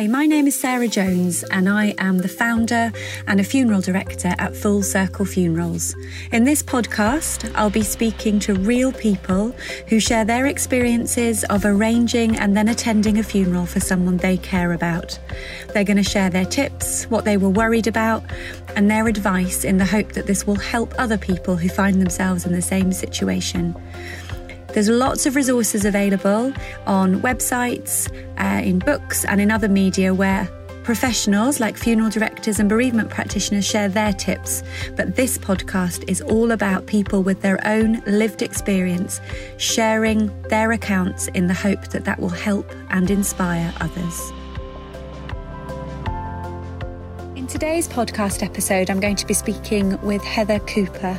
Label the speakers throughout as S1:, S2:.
S1: Hi, my name is Sarah Jones, and I am the founder and a funeral director at Full Circle Funerals. In this podcast, I'll be speaking to real people who share their experiences of arranging and then attending a funeral for someone they care about. They're going to share their tips, what they were worried about, and their advice in the hope that this will help other people who find themselves in the same situation. There's lots of resources available on websites, uh, in books, and in other media where professionals like funeral directors and bereavement practitioners share their tips. But this podcast is all about people with their own lived experience sharing their accounts in the hope that that will help and inspire others. In today's podcast episode, I'm going to be speaking with Heather Cooper.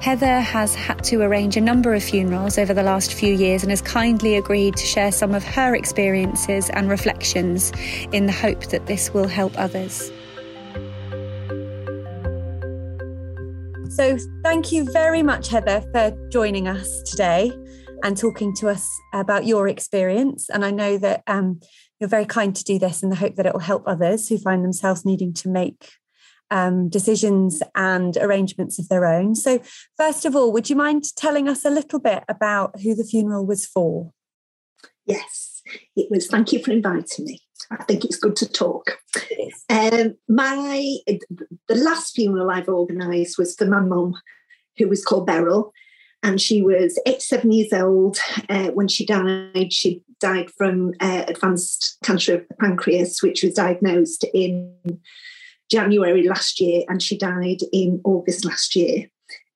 S1: Heather has had to arrange a number of funerals over the last few years and has kindly agreed to share some of her experiences and reflections in the hope that this will help others. So, thank you very much, Heather, for joining us today and talking to us about your experience. And I know that um, you're very kind to do this in the hope that it will help others who find themselves needing to make um, decisions and arrangements of their own. So, first of all, would you mind telling us a little bit about who the funeral was for?
S2: Yes, it was. Thank you for inviting me. I think it's good to talk. Um, my the last funeral I've organised was for my mum, who was called Beryl, and she was 87 years old uh, when she died. She died from uh, advanced cancer of the pancreas, which was diagnosed in January last year, and she died in August last year.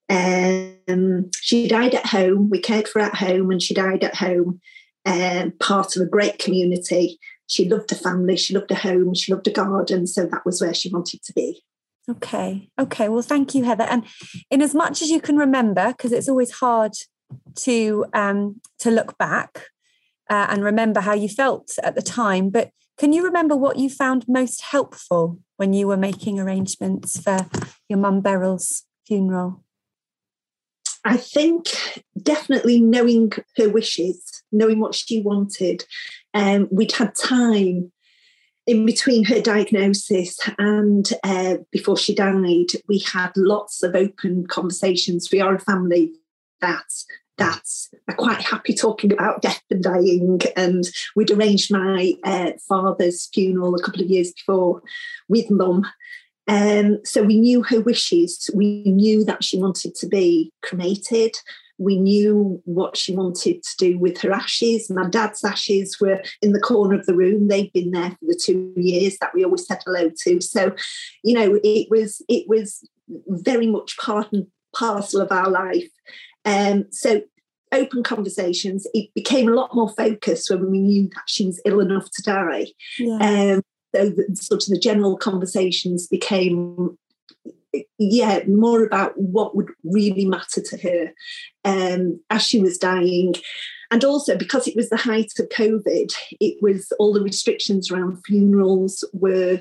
S2: Um, she died at home. We cared for her at home, and she died at home, um, part of a great community. She loved her family, she loved her home, she loved her garden, so that was where she wanted to be.
S1: Okay, okay. Well, thank you, Heather. And in as much as you can remember, because it's always hard to um, to look back uh, and remember how you felt at the time, but can you remember what you found most helpful when you were making arrangements for your mum Beryl's funeral?
S2: I think definitely knowing her wishes, knowing what she wanted. Um, we'd had time in between her diagnosis and uh, before she died, we had lots of open conversations. We are a family that that are quite happy talking about death and dying. And we'd arranged my uh, father's funeral a couple of years before with mum. Um, so we knew her wishes. We knew that she wanted to be cremated. We knew what she wanted to do with her ashes. My dad's ashes were in the corner of the room. They'd been there for the two years that we always said hello to. So, you know, it was it was very much part and parcel of our life. Um, so open conversations. It became a lot more focused when we knew that she was ill enough to die. Yeah. Um, so the, sort of the general conversations became yeah more about what would really matter to her um, as she was dying and also because it was the height of covid it was all the restrictions around funerals were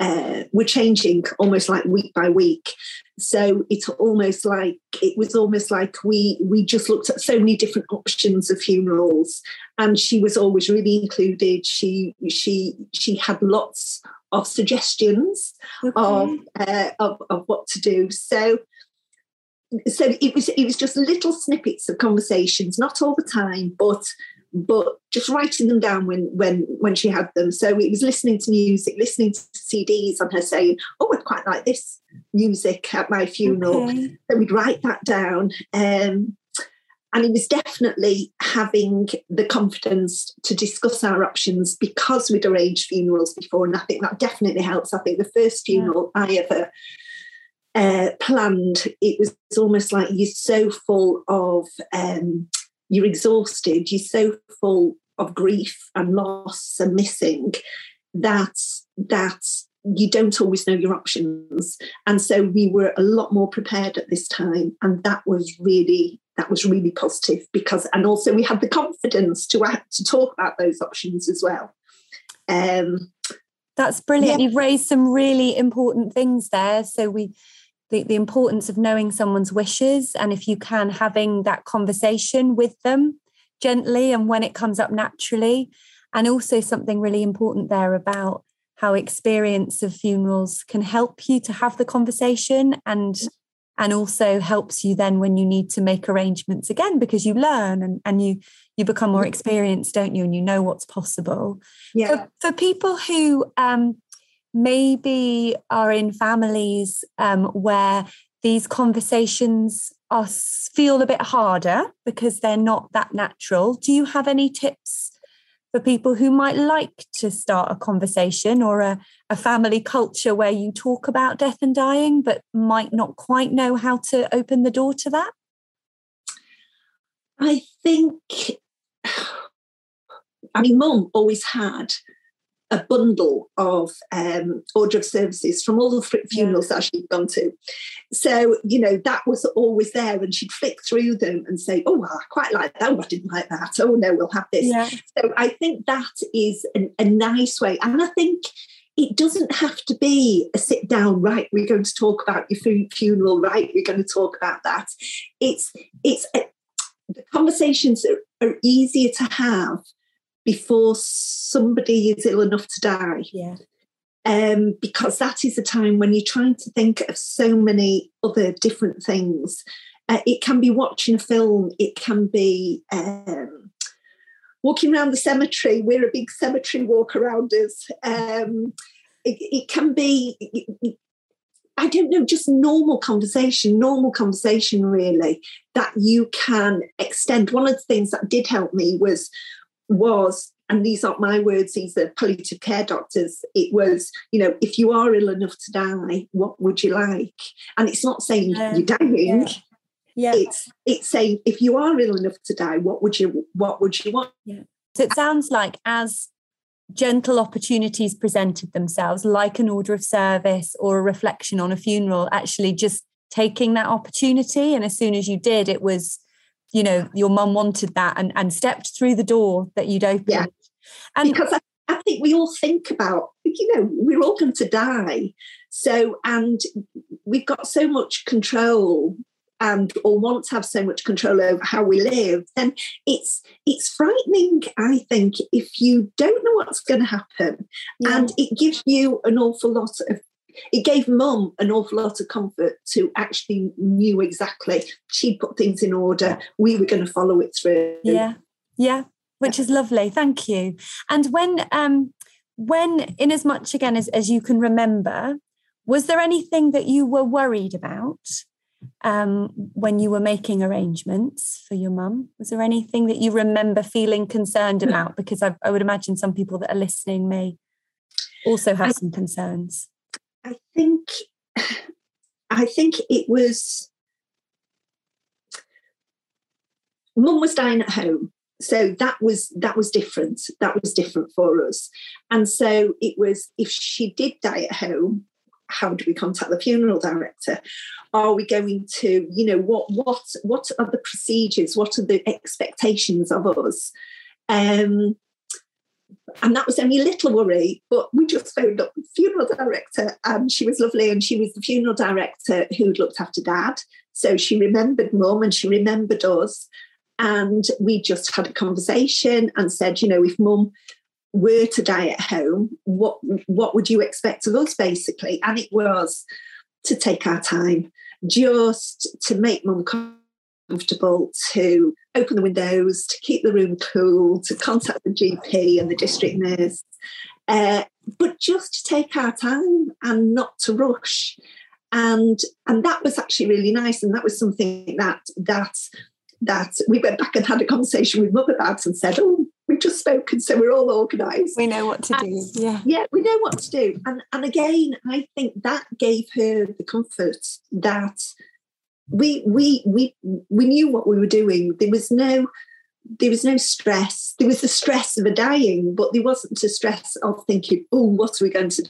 S2: uh, were changing almost like week by week. So it's almost like it was almost like we we just looked at so many different options of funerals, and she was always really included. She she she had lots of suggestions okay. of, uh, of of what to do. So so it was it was just little snippets of conversations, not all the time, but but just writing them down when when when she had them. So it was listening to music, listening to CDs, and her saying, "Oh, I'd quite like this music at my funeral." Okay. So we'd write that down. Um, and it was definitely having the confidence to discuss our options because we'd arranged funerals before, and I think that definitely helps. I think the first funeral yeah. I ever uh, planned, it was almost like you're so full of um, you're exhausted, you're so full of grief and loss and missing that that you don't always know your options. And so we were a lot more prepared at this time. And that was really that was really positive because and also we had the confidence to act, to talk about those options as well. Um,
S1: that's brilliant. Yeah. You've raised some really important things there. So we the, the importance of knowing someone's wishes and if you can having that conversation with them gently and when it comes up naturally. And also something really important there about how experience of funerals can help you to have the conversation and and also helps you then when you need to make arrangements again because you learn and, and you you become more experienced don't you? And you know what's possible.
S2: Yeah.
S1: for, for people who um, maybe are in families um, where these conversations are feel a bit harder because they're not that natural do you have any tips for people who might like to start a conversation or a, a family culture where you talk about death and dying, but might not quite know how to open the door to that?
S2: I think, I mean, mum always had a bundle of um, order of services from all the funerals yeah. that she'd gone to. So, you know, that was always there, and she'd flick through them and say, Oh, I quite like that. Oh, I didn't like that. Oh, no, we'll have this. Yeah. So, I think that is an, a nice way. And I think it doesn't have to be a sit down right we're going to talk about your funeral right we're going to talk about that it's it's a, the conversations are, are easier to have before somebody is ill enough to die.
S1: Yeah.
S2: Um, because that is a time when you're trying to think of so many other different things. Uh, it can be watching a film, it can be um, walking around the cemetery. We're a big cemetery walk arounders. Um, it, it, can be, I don't know, just normal conversation, normal conversation, really, that you can extend. One of the things that did help me was was, and these aren't my words, these are palliative care doctors, it was, you know, if you are ill enough to die, what would you like? And it's not saying you're dying.
S1: Yeah. yeah.
S2: It's it's saying if you are ill enough to die, what would you what would you want?
S1: Yeah. So it sounds like as gentle opportunities presented themselves, like an order of service or a reflection on a funeral, actually just taking that opportunity. And as soon as you did, it was you know your mum wanted that and and stepped through the door that you'd opened
S2: yeah. and because I, I think we all think about you know we're all going to die so and we've got so much control and or want to have so much control over how we live then it's it's frightening i think if you don't know what's going to happen yeah. and it gives you an awful lot of it gave mum an awful lot of comfort to actually knew exactly. She put things in order. We were going to follow it through.
S1: Yeah. Yeah. Which is lovely. Thank you. And when um when in as much again as, as you can remember was there anything that you were worried about um, when you were making arrangements for your mum? Was there anything that you remember feeling concerned about? Because I, I would imagine some people that are listening may also have I, some concerns.
S2: I think I think it was mum was dying at home so that was that was different that was different for us. And so it was if she did die at home how do we contact the funeral director? Are we going to you know what what what are the procedures? What are the expectations of us? Um and that was only a little worry, but we just phoned up the funeral director and she was lovely. And she was the funeral director who'd looked after dad. So she remembered mum and she remembered us. And we just had a conversation and said, you know, if mum were to die at home, what what would you expect of us, basically? And it was to take our time, just to make mum comfortable, to open the windows, to keep the room cool, to contact the GP and the district nurse, uh, but just to take our time and not to rush. And and that was actually really nice, and that was something that that that we went back and had a conversation with mum about and said, "Oh, we've just spoken, so we're all organised.
S1: We know what to do. Yeah,
S2: yeah, we know what to do." And and again, I think that gave her the comfort that we we we we knew what we were doing. There was no there was no stress. There was the stress of a dying, but there wasn't a stress of thinking, oh, what are we going to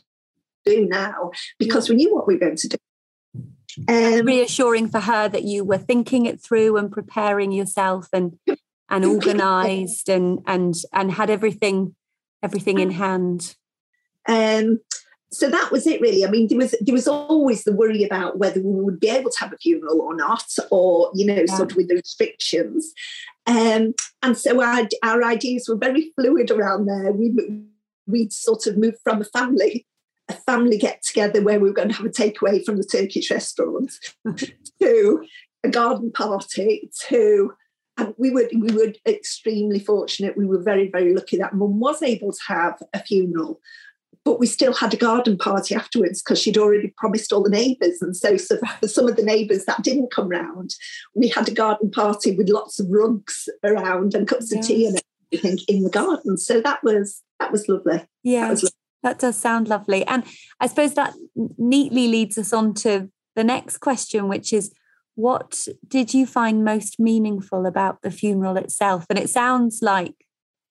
S2: do now? Because we knew what we were going to do.
S1: Um, reassuring for her that you were thinking it through and preparing yourself and and organized and and and had everything everything in hand
S2: um so that was it really. I mean, there was there was always the worry about whether we would be able to have a funeral or not, or you know, yeah. sort of with the restrictions. Um, and so our, our ideas were very fluid around there. We we'd sort of moved from a family a family get together where we were going to have a takeaway from the Turkish restaurant to a garden party to and we were we were extremely fortunate. We were very very lucky that Mum was able to have a funeral, but we still had a garden party afterwards because she'd already promised all the neighbours. And so, so for some of the neighbours that didn't come round, we had a garden party with lots of rugs around and cups yes. of tea and everything in the garden. So that was that was lovely.
S1: Yeah. That, was lovely. that does sound lovely. And I suppose that neatly leads us on to the next question, which is what did you find most meaningful about the funeral itself? And it sounds like,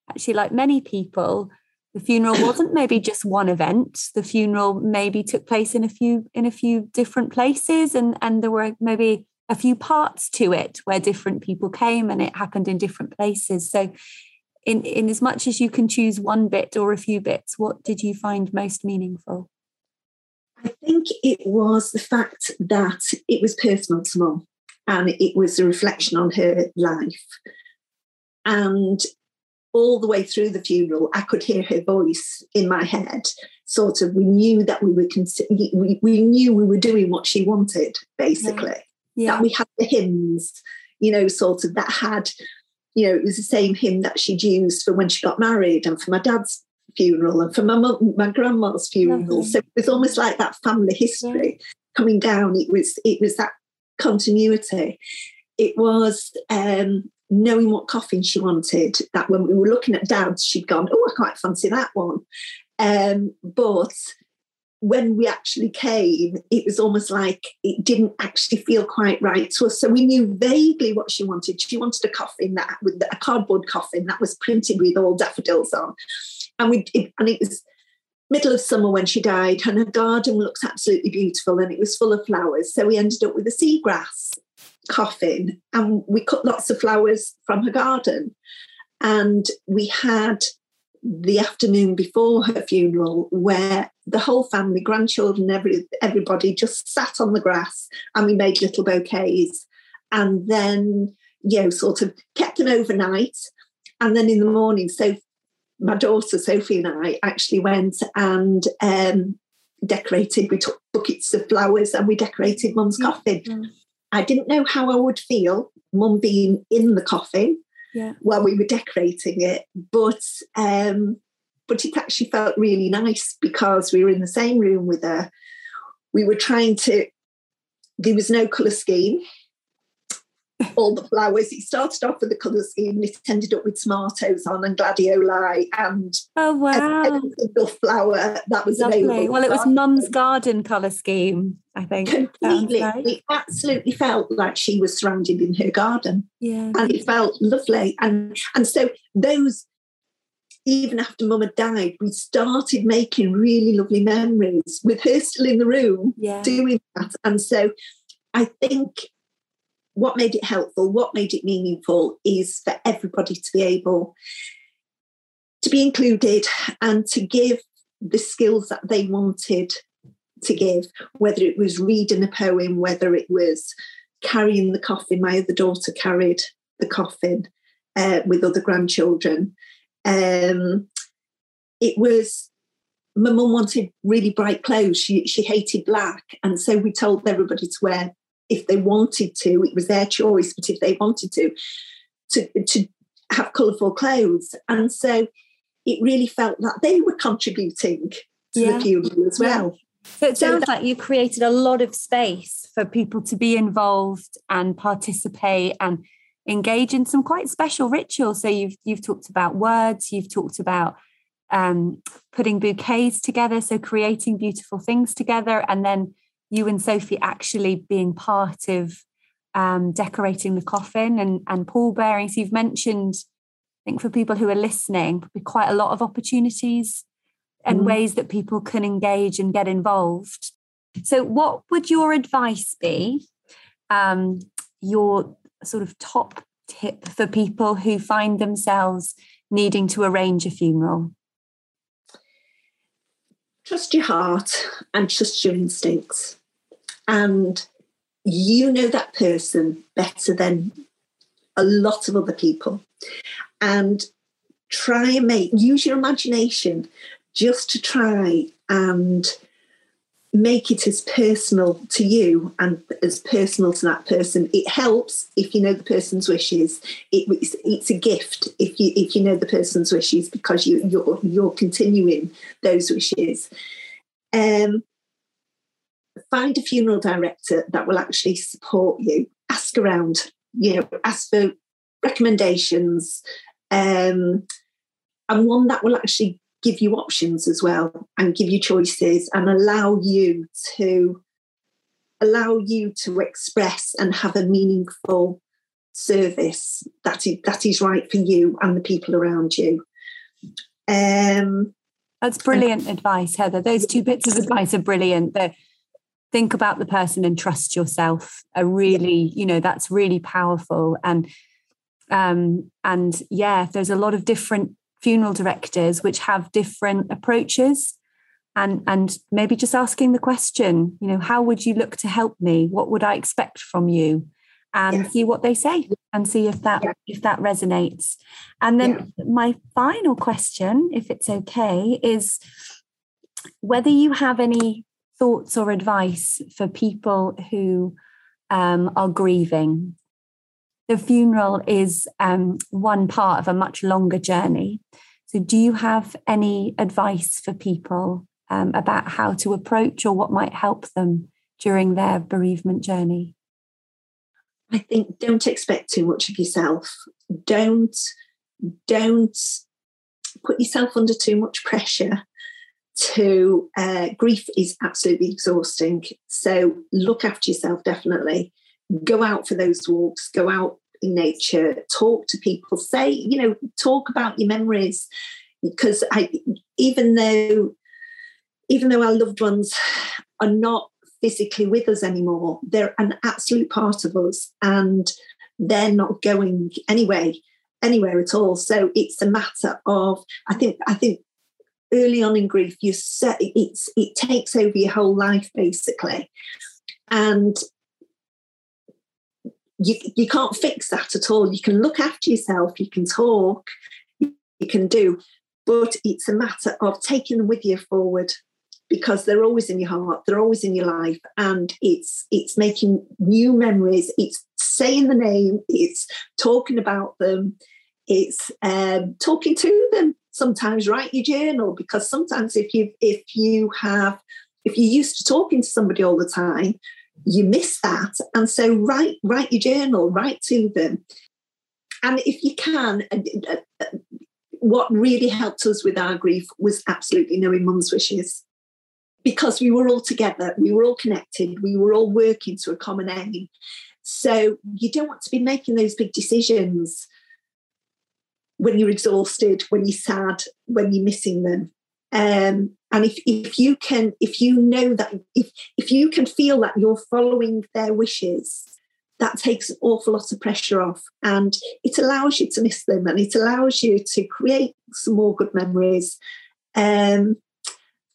S1: actually, like many people, the funeral wasn't maybe just one event. The funeral maybe took place in a few in a few different places, and and there were maybe a few parts to it where different people came, and it happened in different places. So, in in as much as you can choose one bit or a few bits, what did you find most meaningful?
S2: I think it was the fact that it was personal to and it was a reflection on her life. And all the way through the funeral, I could hear her voice in my head. Sort of, we knew that we were cons- we, we knew we were doing what she wanted, basically. Yeah. That we had the hymns, you know, sort of that had, you know, it was the same hymn that she'd used for when she got married and for my dad's funeral and for my mum, my grandma's funeral. So it was almost like that family history yeah. coming down. It was it was that continuity. It was um, knowing what coffin she wanted. That when we were looking at dad's, she'd gone, "Oh, I quite fancy that one." Um, but when we actually came, it was almost like it didn't actually feel quite right to us. So we knew vaguely what she wanted. She wanted a coffin that with a cardboard coffin that was printed with all daffodils on and we it, and it was middle of summer when she died, and her garden looks absolutely beautiful, and it was full of flowers. So we ended up with a seagrass coffin, and we cut lots of flowers from her garden, and we had the afternoon before her funeral where the whole family grandchildren every everybody just sat on the grass and we made little bouquets and then you know sort of kept them overnight and then in the morning so my daughter Sophie and I actually went and um, decorated. We took buckets of flowers and we decorated Mum's mm-hmm. I didn't know how I would feel, Mum being in the coffin yeah. while we were decorating it, but um, but it actually felt really nice because we were in the same room with her. We were trying to. There was no colour scheme all the flowers. It started off with the colour scheme and it ended up with tomatoes on and gladioli and
S1: oh wow,
S2: every single flower that was Lovely. available.
S1: Well, it was Mum's garden colour scheme, I think.
S2: Completely, it absolutely felt like she was surrounded in her garden.
S1: Yeah,
S2: and it felt lovely. And and so those. Even after Mum had died, we started making really lovely memories with her still in the room
S1: yeah.
S2: doing that. And so I think what made it helpful, what made it meaningful is for everybody to be able to be included and to give the skills that they wanted to give, whether it was reading a poem, whether it was carrying the coffin. My other daughter carried the coffin uh, with other grandchildren. Um, it was my mum wanted really bright clothes. She she hated black, and so we told everybody to wear if they wanted to. It was their choice, but if they wanted to, to, to have colourful clothes. And so it really felt that they were contributing to yeah. the funeral as well.
S1: Yeah. So it sounds so that, like you created a lot of space for people to be involved and participate and engage in some quite special rituals. So you've you've talked about words, you've talked about um, putting bouquets together, so creating beautiful things together, and then you and Sophie actually being part of um, decorating the coffin and, and pallbearing. So you've mentioned, I think for people who are listening, quite a lot of opportunities and mm. ways that people can engage and get involved. So, what would your advice be? Um, your sort of top tip for people who find themselves needing to arrange a funeral?
S2: trust your heart and trust your instincts. And you know that person better than a lot of other people. And try and make, use your imagination just to try and make it as personal to you and as personal to that person. It helps if you know the person's wishes. It, it's, it's, a gift if you if you know the person's wishes because you you're you're continuing those wishes. Um, find a funeral director that will actually support you. Ask around. You know, ask for recommendations. Um, and one that will actually give you options as well and give you choices and allow you to allow you to express and have a meaningful service that is, that is right for you and the people around you. Um,
S1: That's brilliant advice, Heather. Those two bits of advice are brilliant. The think about the person and trust yourself are really, you know, that's really powerful. And um, and yeah, there's a lot of different funeral directors which have different approaches and and maybe just asking the question you know how would you look to help me what would i expect from you and see what they say and see if that yeah. if that resonates and then yeah. my final question if it's okay is whether you have any thoughts or advice for people who um, are grieving the funeral is um, one part of a much longer journey. So, do you have any advice for people um, about how to approach or what might help them during their bereavement journey?
S2: I think don't expect too much of yourself. Don't don't put yourself under too much pressure. To uh, grief is absolutely exhausting. So look after yourself. Definitely go out for those walks. Go out in nature, talk to people, say, you know, talk about your memories. Because I, even though, even though our loved ones are not physically with us anymore, they're an absolute part of us, and they're not going anyway, anywhere at all. So it's a matter of, I think, I think early on in grief, you set it's it takes over your whole life basically, and you, you can't fix that at all. You can look after yourself, you can talk, you can do, but it's a matter of taking them with you forward because they're always in your heart, they're always in your life, and it's it's making new memories. It's saying the name, it's talking about them, it's um, talking to them. Sometimes write your journal because sometimes if you if you have if you're used to talking to somebody all the time, you miss that. And so write write your journal, write to them. And if you can, uh, uh, what really helped us with our grief was absolutely knowing mum's wishes. Because we were all together, we were all connected, we were all working to a common aim. So you don't want to be making those big decisions when you're exhausted, when you're sad, when you're missing them. Um, and if, if you can if you know that if if you can feel that you're following their wishes that takes an awful lot of pressure off. And it allows you to miss them and it allows you to create some more good memories. Um,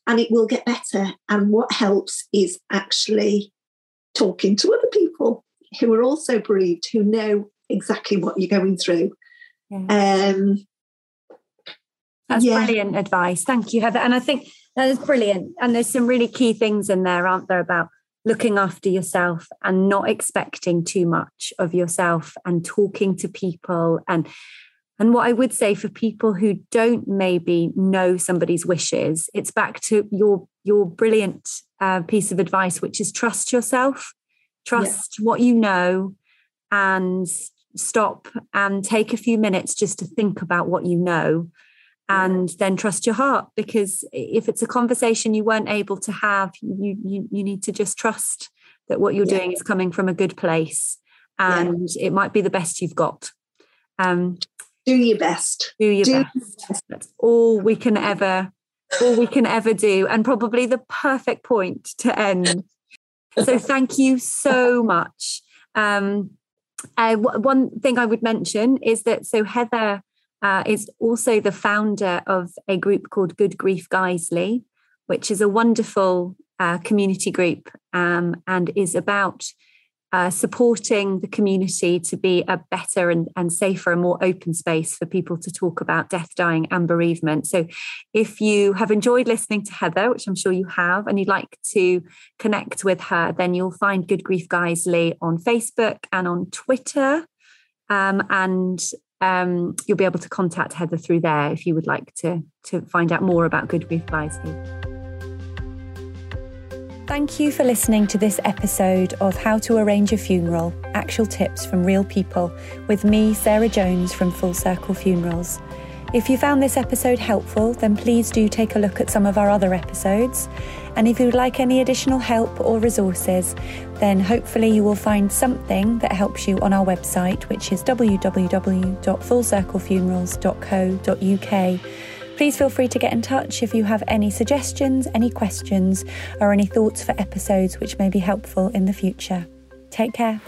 S2: and it will get better. And what helps is actually talking to other people who are also bereaved who know exactly what you're going through yeah. um,
S1: that's yeah. brilliant advice. Thank you, Heather. And I think that is brilliant. And there's some really key things in there, aren't there, about looking after yourself and not expecting too much of yourself and talking to people and and what I would say for people who don't maybe know somebody's wishes, it's back to your your brilliant uh, piece of advice, which is trust yourself, trust yeah. what you know, and stop and take a few minutes just to think about what you know and then trust your heart because if it's a conversation you weren't able to have you you, you need to just trust that what you're yeah. doing is coming from a good place and yeah. it might be the best you've got
S2: um, do your best
S1: do your do best. best that's all we can ever all we can ever do and probably the perfect point to end so thank you so much um, uh, one thing I would mention is that so Heather uh, is also the founder of a group called Good Grief Guiseley, which is a wonderful uh, community group um, and is about uh, supporting the community to be a better and, and safer and more open space for people to talk about death, dying, and bereavement. So, if you have enjoyed listening to Heather, which I'm sure you have, and you'd like to connect with her, then you'll find Good Grief Guiseley on Facebook and on Twitter. Um, and um, you'll be able to contact Heather through there if you would like to, to find out more about Good Grief Guiseley. Thank you for listening to this episode of How to Arrange a Funeral Actual Tips from Real People with me, Sarah Jones from Full Circle Funerals. If you found this episode helpful, then please do take a look at some of our other episodes. And if you would like any additional help or resources, then hopefully you will find something that helps you on our website, which is www.fullcirclefunerals.co.uk. Please feel free to get in touch if you have any suggestions, any questions, or any thoughts for episodes which may be helpful in the future. Take care.